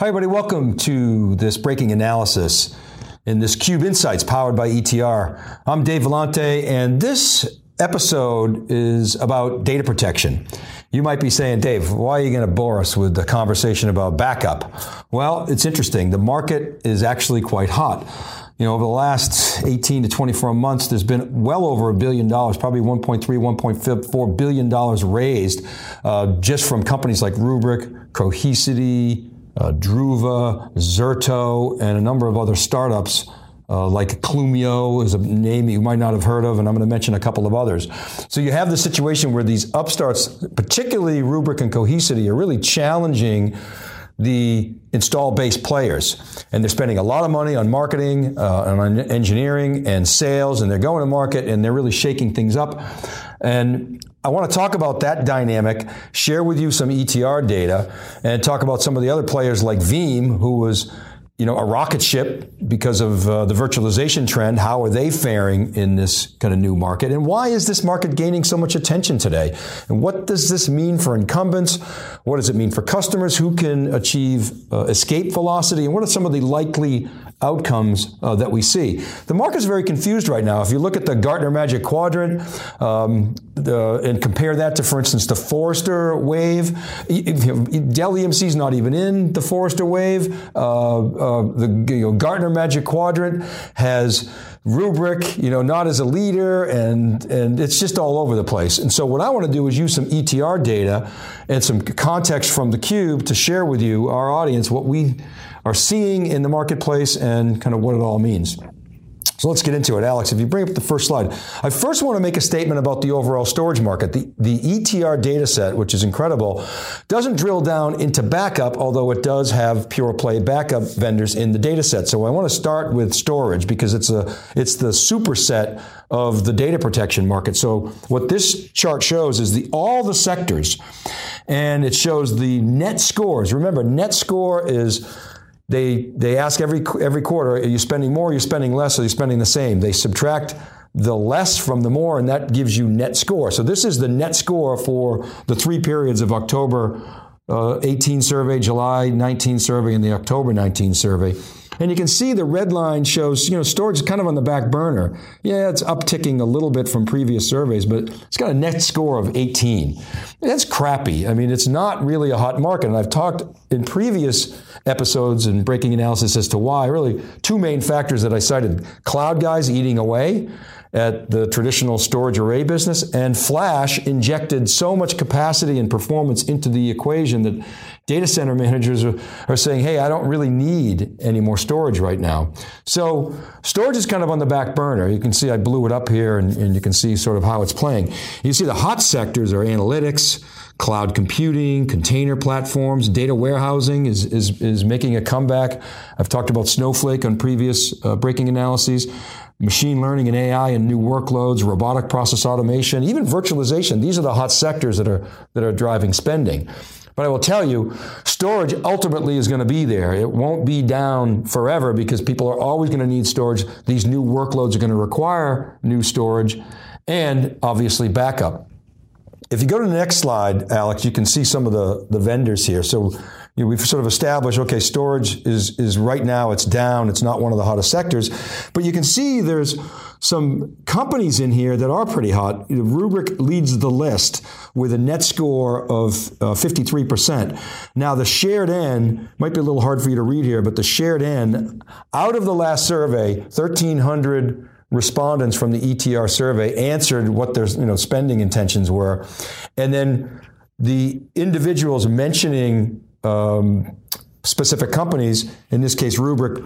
Hi, everybody. Welcome to this breaking analysis in this Cube Insights powered by ETR. I'm Dave Vellante, and this episode is about data protection. You might be saying, Dave, why are you going to bore us with the conversation about backup? Well, it's interesting. The market is actually quite hot. You know, over the last 18 to 24 months, there's been well over a billion dollars, probably 1.3, 1.4 billion dollars raised uh, just from companies like Rubrik, Cohesity, uh, Druva, Zerto, and a number of other startups. Uh, like Clumio is a name you might not have heard of, and I'm going to mention a couple of others. So you have the situation where these upstarts, particularly Rubrik and Cohesity, are really challenging the install base players. And they're spending a lot of money on marketing, uh, and on engineering and sales, and they're going to market and they're really shaking things up. And I want to talk about that dynamic, share with you some ETR data, and talk about some of the other players like Veeam, who was you know, a rocket ship because of uh, the virtualization trend. How are they faring in this kind of new market? And why is this market gaining so much attention today? And what does this mean for incumbents? What does it mean for customers? Who can achieve uh, escape velocity? And what are some of the likely outcomes uh, that we see. The market is very confused right now. If you look at the Gartner Magic Quadrant um, the, and compare that to, for instance, the Forrester Wave, Dell EMC is not even in the Forrester Wave. Uh, uh, the you know, Gartner Magic Quadrant has Rubrik, you know, not as a leader, and and it's just all over the place. And so, what I want to do is use some ETR data and some context from the cube to share with you, our audience, what we are seeing in the marketplace and kind of what it all means. So let's get into it. Alex, if you bring up the first slide, I first want to make a statement about the overall storage market. The, the ETR data set, which is incredible, doesn't drill down into backup, although it does have pure play backup vendors in the data set. So I want to start with storage because it's a it's the superset of the data protection market. So what this chart shows is the all the sectors and it shows the net scores. Remember, net score is they, they ask every, every quarter, are you spending more, are you spending less, are you spending the same? They subtract the less from the more, and that gives you net score. So this is the net score for the three periods of October uh, 18 survey, July 19 survey, and the October 19 survey. And you can see the red line shows, you know, storage is kind of on the back burner. Yeah, it's upticking a little bit from previous surveys, but it's got a net score of 18. That's crappy. I mean, it's not really a hot market. And I've talked in previous episodes and breaking analysis as to why. Really, two main factors that I cited cloud guys eating away at the traditional storage array business, and Flash injected so much capacity and performance into the equation that data center managers are, are, saying, hey, I don't really need any more storage right now. So storage is kind of on the back burner. You can see I blew it up here, and, and you can see sort of how it's playing. You see the hot sectors are analytics, cloud computing, container platforms, data warehousing is, is, is making a comeback. I've talked about Snowflake on previous uh, breaking analyses machine learning and AI and new workloads, robotic process automation, even virtualization. These are the hot sectors that are, that are driving spending. But I will tell you, storage ultimately is going to be there. It won't be down forever because people are always going to need storage. These new workloads are going to require new storage and obviously backup. If you go to the next slide, Alex, you can see some of the, the vendors here. So you know, we've sort of established, okay, storage is, is right now, it's down, it's not one of the hottest sectors. But you can see there's some companies in here that are pretty hot. Rubrik leads the list with a net score of uh, 53%. Now, the shared N might be a little hard for you to read here, but the shared N, out of the last survey, 1,300 respondents from the ETR survey answered what their you know, spending intentions were. And then the individuals mentioning um, specific companies, in this case Rubrik,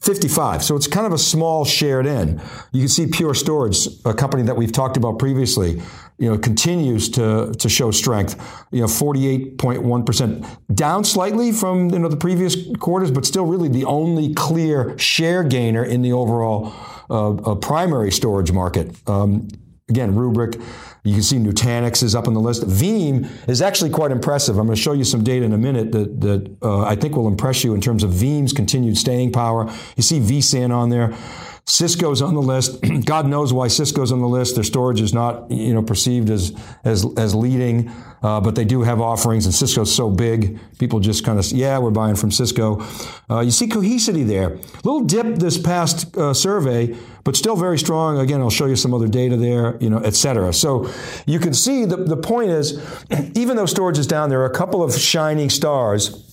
55. So it's kind of a small shared N. You can see Pure Storage, a company that we've talked about previously, you know, continues to, to show strength. You know, 48.1%. Down slightly from, you know, the previous quarters, but still really the only clear share gainer in the overall uh, uh, primary storage market. Um, again, Rubrik, you can see Nutanix is up on the list. Veeam is actually quite impressive. I'm going to show you some data in a minute that, that uh, I think will impress you in terms of Veeam's continued staying power. You see vSAN on there. Cisco's on the list. God knows why Cisco's on the list. Their storage is not, you know, perceived as as as leading, uh, but they do have offerings, and Cisco's so big, people just kind of, yeah, we're buying from Cisco. Uh, you see Cohesity there, little dip this past uh, survey, but still very strong. Again, I'll show you some other data there, you know, et cetera. So you can see the the point is, even though storage is down, there are a couple of shining stars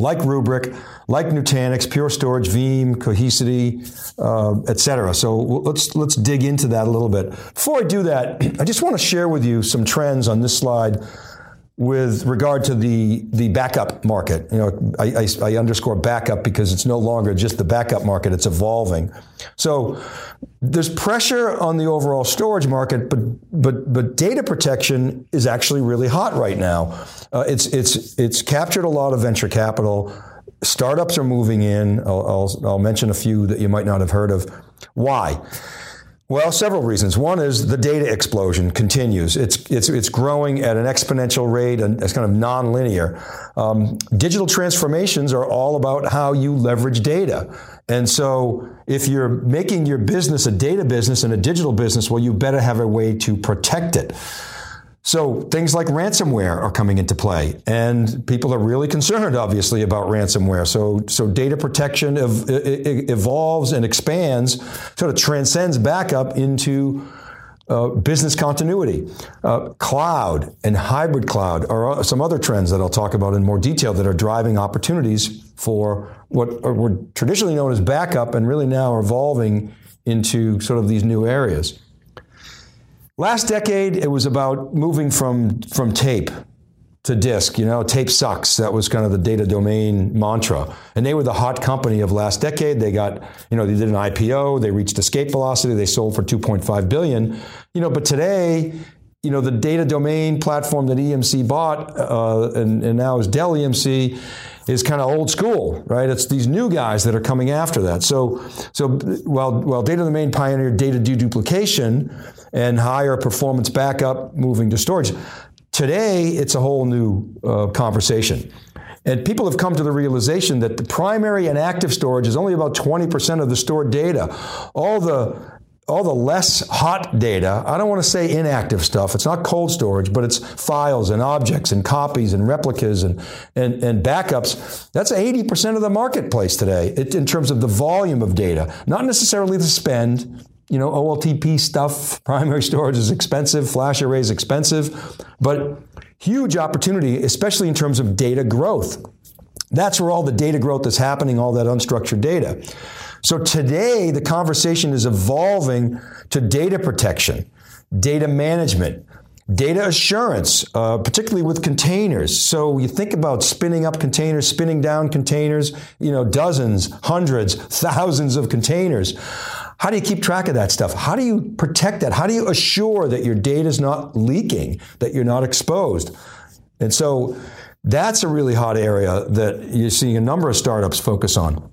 like Rubrik, like Nutanix, Pure Storage, Veeam, Cohesity, uh, et cetera. So let's let's dig into that a little bit. Before I do that, I just want to share with you some trends on this slide with regard to the the backup market. You know, I, I, I, underscore backup because it's no longer just the backup market; it's evolving. So there's pressure on the overall storage market, but but but data protection is actually really hot right now. Uh, it's it's it's captured a lot of venture capital. Startups are moving in. I'll, I'll, I'll mention a few that you might not have heard of. Why? Well, several reasons. One is the data explosion continues. It's it's it's growing at an exponential rate and it's kind of nonlinear. Um, digital transformations are all about how you leverage data. And so, if you're making your business a data business and a digital business, well, you better have a way to protect it. So things like ransomware are coming into play, and people are really concerned, obviously, about ransomware. So, so data protection ev- evolves and expands, sort of transcends backup into uh, business continuity. Uh, cloud and hybrid cloud are some other trends that I'll talk about in more detail that are driving opportunities for what were traditionally known as backup and really now are evolving into sort of these new areas. Last decade, it was about moving from, from tape to disk. You know, tape sucks. That was kind of the data domain mantra. And they were the hot company of last decade. They got, you know, they did an IPO, they reached escape velocity, they sold for 2.5 billion. You know, but today, you know, the data domain platform that EMC bought uh, and, and now is Dell EMC is kind of old school, right? It's these new guys that are coming after that. So, so while, while data domain pioneered data deduplication, and higher performance backup moving to storage. Today, it's a whole new uh, conversation. And people have come to the realization that the primary and active storage is only about 20% of the stored data. All the all the less hot data, I don't want to say inactive stuff, it's not cold storage, but it's files and objects and copies and replicas and, and, and backups. That's 80% of the marketplace today in terms of the volume of data, not necessarily the spend, you know, OLTP stuff, primary storage is expensive, flash array is expensive, but huge opportunity, especially in terms of data growth. That's where all the data growth is happening, all that unstructured data. So today, the conversation is evolving to data protection, data management, data assurance, uh, particularly with containers. So you think about spinning up containers, spinning down containers, you know, dozens, hundreds, thousands of containers. How do you keep track of that stuff? How do you protect that? How do you assure that your data is not leaking, that you're not exposed? And so that's a really hot area that you're seeing a number of startups focus on.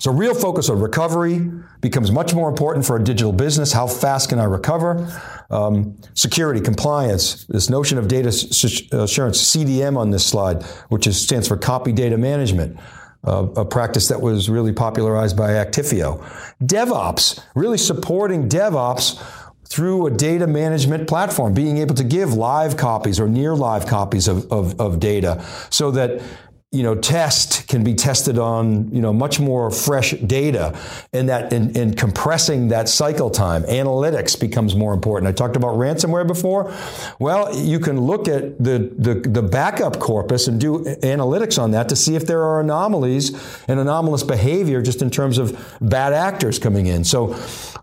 So real focus on recovery becomes much more important for a digital business. How fast can I recover? Um, security, compliance, this notion of data assurance, CDM on this slide, which is, stands for copy data management uh, a practice that was really popularized by Actifio. DevOps, really supporting DevOps through a data management platform, being able to give live copies or near live copies of, of, of data so that you know, test can be tested on, you know, much more fresh data and that in, in, compressing that cycle time. Analytics becomes more important. I talked about ransomware before. Well, you can look at the, the, the backup corpus and do analytics on that to see if there are anomalies and anomalous behavior just in terms of bad actors coming in. So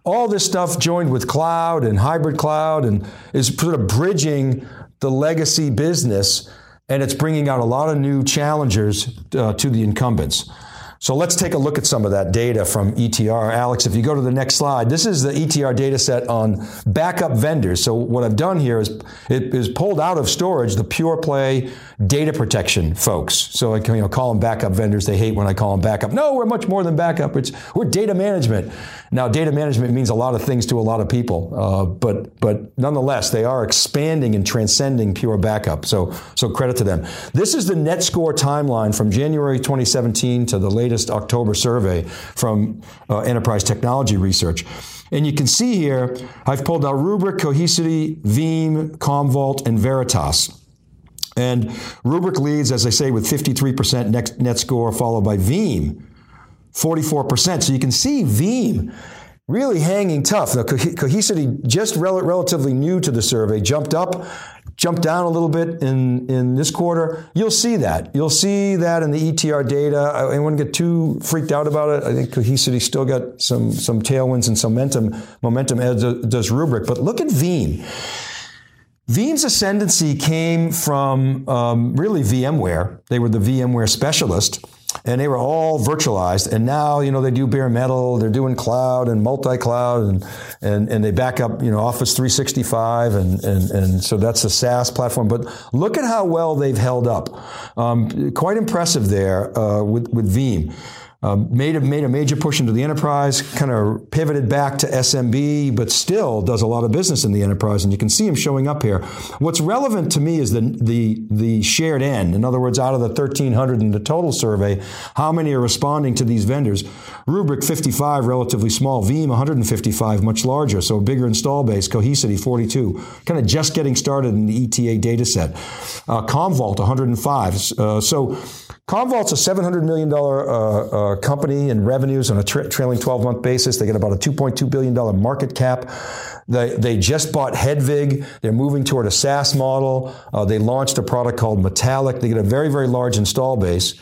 all this stuff joined with cloud and hybrid cloud and is sort of bridging the legacy business and it's bringing out a lot of new challengers uh, to the incumbents. So let's take a look at some of that data from ETR. Alex, if you go to the next slide, this is the ETR data set on backup vendors. So what I've done here is it is pulled out of storage the pure play data protection folks. So I can you know, call them backup vendors. They hate when I call them backup. No, we're much more than backup. It's, we're data management. Now, data management means a lot of things to a lot of people, uh, but but nonetheless, they are expanding and transcending pure backup. So so credit to them. This is the net score timeline from January 2017 to the latest latest October survey from uh, Enterprise Technology Research. And you can see here, I've pulled out Rubrik, Cohesity, Veeam, Commvault, and Veritas. And Rubrik leads, as I say, with 53% net, net score, followed by Veeam, 44%. So you can see Veeam really hanging tough. Now, Cohesity, just rel- relatively new to the survey, jumped up, jumped down a little bit in, in this quarter. You'll see that. You'll see that in the ETR data. I, I wouldn't get too freaked out about it. I think Cohesity still got some, some tailwinds and some momentum, momentum as does Rubrik. But look at Veeam. Veeam's ascendancy came from um, really VMware. They were the VMware specialist and they were all virtualized. And now, you know, they do bare metal, they're doing cloud and multi-cloud, and and, and they back up, you know, Office 365, and, and and so that's a SaaS platform. But look at how well they've held up. Um, quite impressive there uh, with with Veeam. Um, made, a, made a major push into the enterprise, kind of pivoted back to SMB, but still does a lot of business in the enterprise, and you can see him showing up here. What's relevant to me is the, the, the shared N. In other words, out of the 1,300 in the total survey, how many are responding to these vendors? Rubrik 55, relatively small. Veeam 155, much larger, so a bigger install base. Cohesity 42, kind of just getting started in the ETR data set. Uh, Commvault 105. Uh, so Commvault's a $700 million uh, uh, company in revenues on a tra- trailing 12 month basis. They get about a $2.2 billion market cap. They, they just bought Hedvig. They're moving toward a SaaS model. Uh, they launched a product called Metallic. They get a very, very large install base.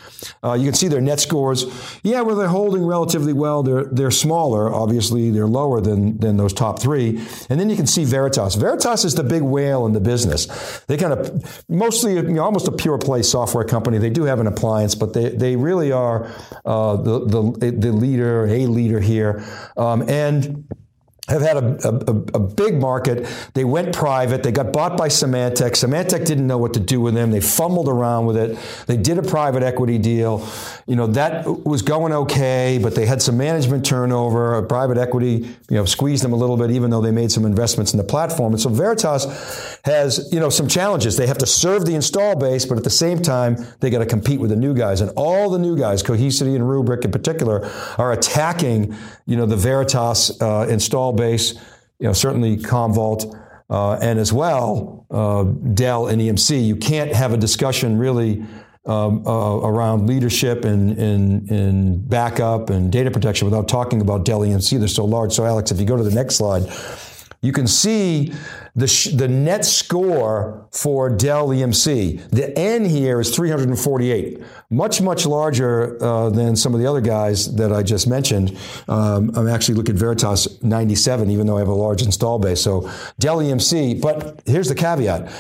Uh, you can see their net scores. Yeah, well, they're holding relatively well. They're, they're smaller. Obviously, they're lower than, than those top three. And then you can see Veritas. Veritas is the big whale in the business. They kind of, mostly, you know, almost a pure play software company. They do have an appliance, but they, they really are uh, the, the, the leader, a leader here. Um, and have had a, a, a, big market. They went private. They got bought by Symantec. Symantec didn't know what to do with them. They fumbled around with it. They did a private equity deal. You know, that was going okay, but they had some management turnover. Private equity, you know, squeezed them a little bit, even though they made some investments in the platform. And so Veritas has, you know, some challenges. They have to serve the install base, but at the same time, they got to compete with the new guys. And all the new guys, Cohesity and Rubrik in particular, are attacking, you know, the Veritas uh, install base, you know, certainly Commvault, uh, and as well uh, Dell and EMC. You can't have a discussion really um, uh, around leadership and, and, and backup and data protection without talking about Dell EMC. They're so large. So, Alex, if you go to the next slide, you can see the, sh- the net score for Dell EMC. The N here is 348, much, much larger uh, than some of the other guys that I just mentioned. Um, I'm actually looking at Veritas 97, even though I have a large install base. So Dell EMC, but here's the caveat.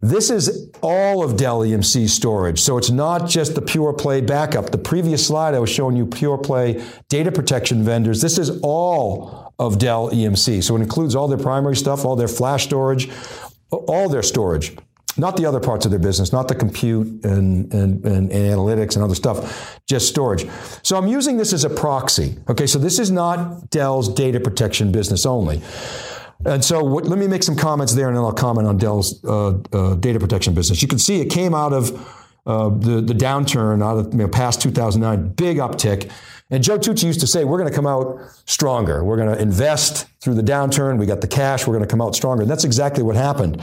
This is all of Dell EMC storage. So it's not just the pure play backup. The previous slide I was showing you pure play data protection vendors. This is all of Dell EMC. So it includes all their primary stuff, all their flash storage, all their storage. Not the other parts of their business, not the compute and, and, and, and, analytics and other stuff, just storage. So I'm using this as a proxy. Okay, so this is not Dell's data protection business only. And so what, let me make some comments there and then I'll comment on Dell's uh, uh, data protection business. You can see it came out of uh, the, the downturn, out of you know, past 2009, big uptick. And Joe Tucci used to say, we're going to come out stronger. We're going to invest through the downturn. We got the cash. We're going to come out stronger. And that's exactly what happened.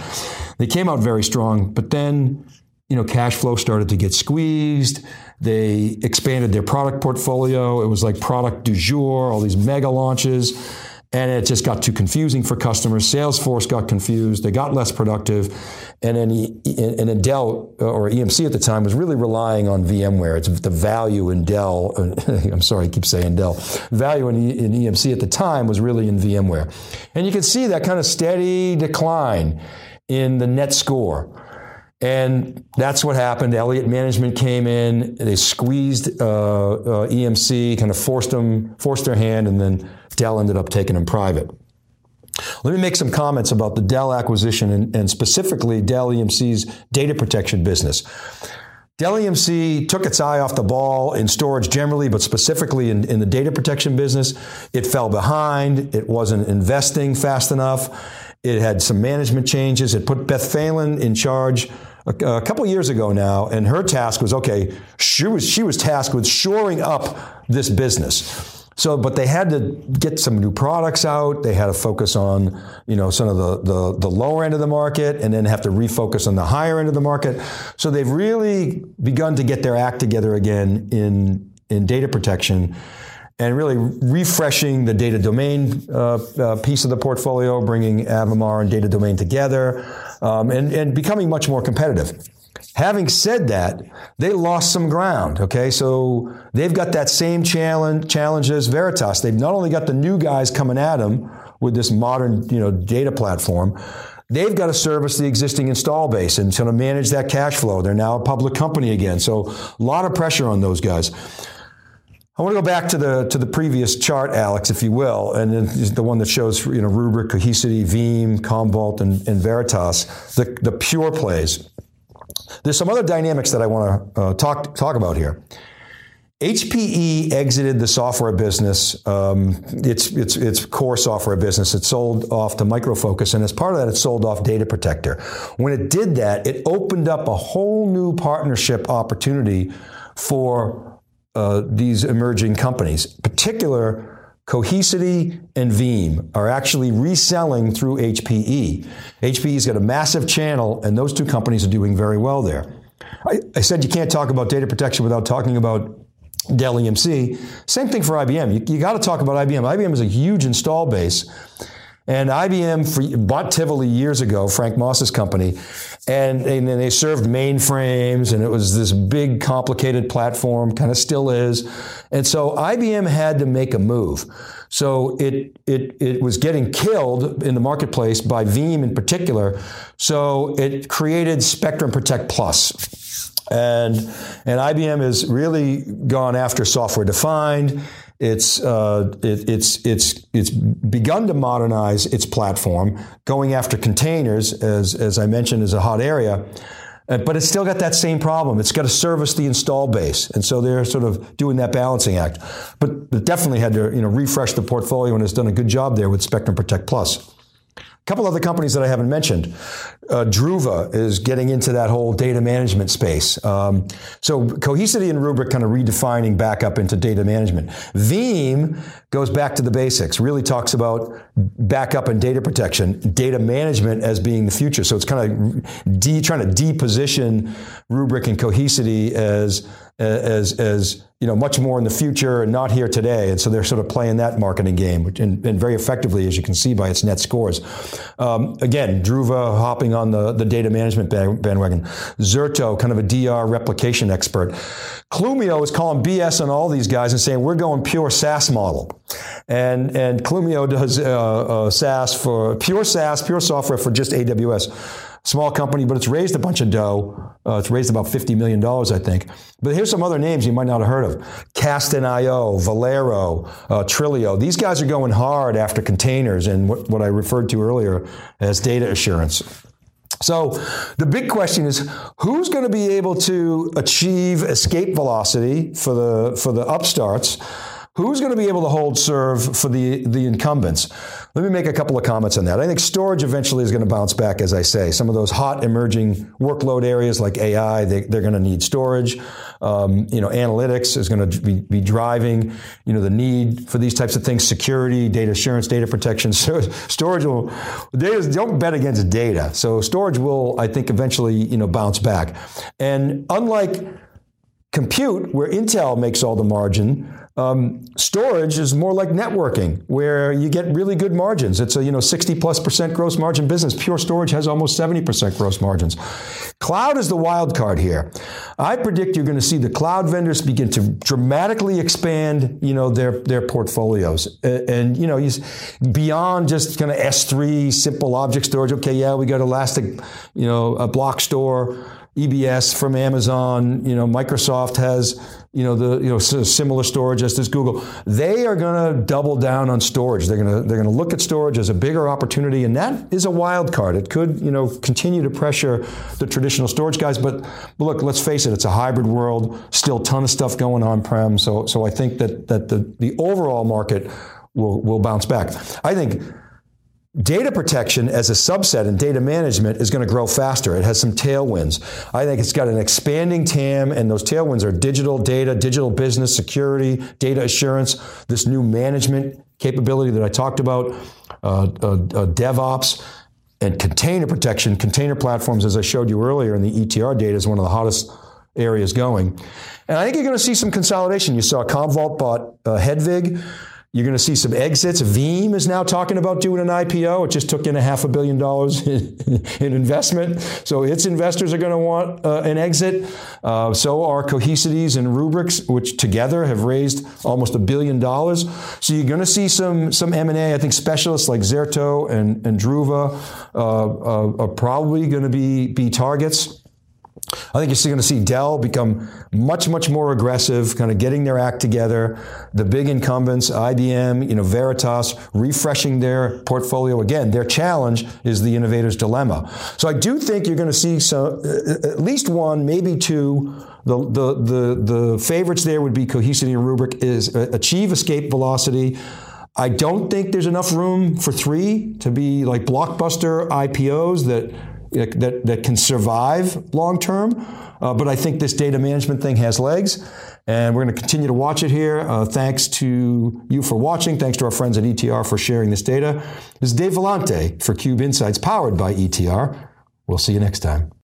They came out very strong, but then, you know, cash flow started to get squeezed. They expanded their product portfolio. It was like product du jour, all these mega launches and it just got too confusing for customers. Salesforce got confused; they got less productive, and then and Dell uh, or EMC at the time was really relying on VMware. It's the value in Dell. I'm sorry, I keep saying Dell. Value in, in EMC at the time was really in VMware, and you can see that kind of steady decline in the net score. And that's what happened. Elliott Management came in, they squeezed uh, uh, EMC, kind of forced them, forced their hand, and then Dell ended up taking them private. Let me make some comments about the Dell acquisition and, and specifically Dell EMC's data protection business. Dell EMC took its eye off the ball in storage generally, but specifically in, in the data protection business. It fell behind. It wasn't investing fast enough. It had some management changes. It put Beth Phelan in charge a, a couple years ago now, and her task was okay. She was she was tasked with shoring up this business. So, but they had to get some new products out. They had to focus on, you know, some of the, the, the, lower end of the market and then have to refocus on the higher end of the market. So they've really begun to get their act together again in, in data protection and really refreshing the data domain uh, uh, piece of the portfolio, bringing Avamar and data domain together, um, and, and becoming much more competitive. Having said that, they lost some ground. Okay, so they've got that same challenge, challenge as Veritas. They've not only got the new guys coming at them with this modern, you know, data platform. They've got to service the existing install base and sort of manage that cash flow. They're now a public company again, so a lot of pressure on those guys. I want to go back to the to the previous chart, Alex, if you will, and the one that shows you know Rubrik, Cohesity, Veeam, Commvault, and, and Veritas, the the pure plays. There's some other dynamics that I want to uh, talk talk about here. HPE exited the software business, um, its, its, its core software business. It sold off to Micro Focus, and as part of that, it sold off Data Protector. When it did that, it opened up a whole new partnership opportunity for uh, these emerging companies, particular Cohesity and Veeam are actually reselling through HPE. HPE's got a massive channel, and those two companies are doing very well there. I, I said you can't talk about data protection without talking about Dell EMC. Same thing for IBM. You, you got to talk about IBM. IBM is a huge install base. And IBM for, bought Tivoli years ago, Frank Moss's company, and, and they served mainframes, and it was this big, complicated platform, kind of still is. And so IBM had to make a move. So it, it, it was getting killed in the marketplace by Veeam in particular. So it created Spectrum Protect Plus. And, and IBM has really gone after software defined. It's, uh, it, it's, it's, it's begun to modernize its platform, going after containers, as, as I mentioned, is a hot area. Uh, but it's still got that same problem. It's got to service the install base. And so they're sort of doing that balancing act. But it definitely had to you know, refresh the portfolio and has done a good job there with Spectrum Protect Plus couple other companies that I haven't mentioned. Uh, Druva is getting into that whole data management space. Um, so Cohesity and Rubrik kind of redefining backup into data management. Veeam goes back to the basics, really talks about backup and data protection, data management as being the future. So it's kind of de- trying to deposition Rubrik and Cohesity as as as you know much more in the future and not here today. And so they're sort of playing that marketing game, and, and, very effectively, as you can see by its net scores. Um, again, Druva hopping on the, the data management bandwagon. Zerto, kind of a DR replication expert. Clumio is calling BS on all these guys and saying we're going pure SaaS model. And and Clumio does uh, uh, SaaS for pure SaaS, pure software for just AWS small company, but it's raised a bunch of dough. Uh, it's raised about $50 million, I think. But here's some other names you might not have heard of. Kasten.io, Velero, uh, Trilio. These guys are going hard after containers and what, what I referred to earlier as data assurance. So the big question is who's going to be able to achieve escape velocity for the for the upstarts Who's going to be able to hold serve for the, the incumbents? Let me make a couple of comments on that. I think storage eventually is going to bounce back, as I say. Some of those hot emerging workload areas like AI, they, are going to need storage. Um, you know, analytics is going to be, be, driving, you know, the need for these types of things, security, data assurance, data protection. So storage will, data, don't bet against data. So storage will, I think, eventually, you know, bounce back. And unlike compute, where Intel makes all the margin, um, storage is more like networking, where you get really good margins. It's a you know 60 plus percent gross margin business. Pure storage has almost 70 percent gross margins. Cloud is the wild card here. I predict you're going to see the cloud vendors begin to dramatically expand you know their their portfolios, and, and you know beyond just kind of S3 simple object storage. Okay, yeah, we got Elastic, you know, a block store. EBS from Amazon, you know, Microsoft has, you know, the you know similar storage as does Google. They are going to double down on storage. They're going to they're going to look at storage as a bigger opportunity, and that is a wild card. It could you know continue to pressure the traditional storage guys. But, look, let's face it, it's a hybrid world. Still, ton of stuff going on prem. So so I think that that the the overall market will will bounce back. I think Data protection as a subset in data management is going to grow faster. It has some tailwinds. I think it's got an expanding TAM, and those tailwinds are digital data, digital business, security, data assurance, this new management capability that I talked about, uh, uh, uh, DevOps, and container protection. Container platforms, as I showed you earlier in the ETR data, is one of the hottest areas going. And I think you're going to see some consolidation. You saw Commvault bought uh, Hedvig. You're going to see some exits. Veeam is now talking about doing an IPO. It just took in a half a billion dollars in, in investment. So its investors are going to want uh, an exit. Uh, so are Cohesities and Rubriks, which together have raised almost a billion dollars. So you're going to see some some M&A. I think specialists like Zerto and, and Druva uh, uh are probably going to be, be targets. I think you're still going to see Dell become much, much more aggressive, kind of getting their act together. The big incumbents, IBM, you know, Veritas, refreshing their portfolio. Again, their challenge is the innovator's dilemma. So I do think you're going to see some, at least one, maybe two. The, the, the, the favorites there would be Cohesity and Rubrik is uh, achieve escape velocity. I don't think there's enough room for three to be like blockbuster IPOs that that, that can survive long term. Uh, but I think this data management thing has legs, and we're going to continue to watch it here. Uh, thanks to you for watching. Thanks to our friends at ETR for sharing this data. This is Dave Vellante for Cube Insights, powered by ETR. We'll see you next time.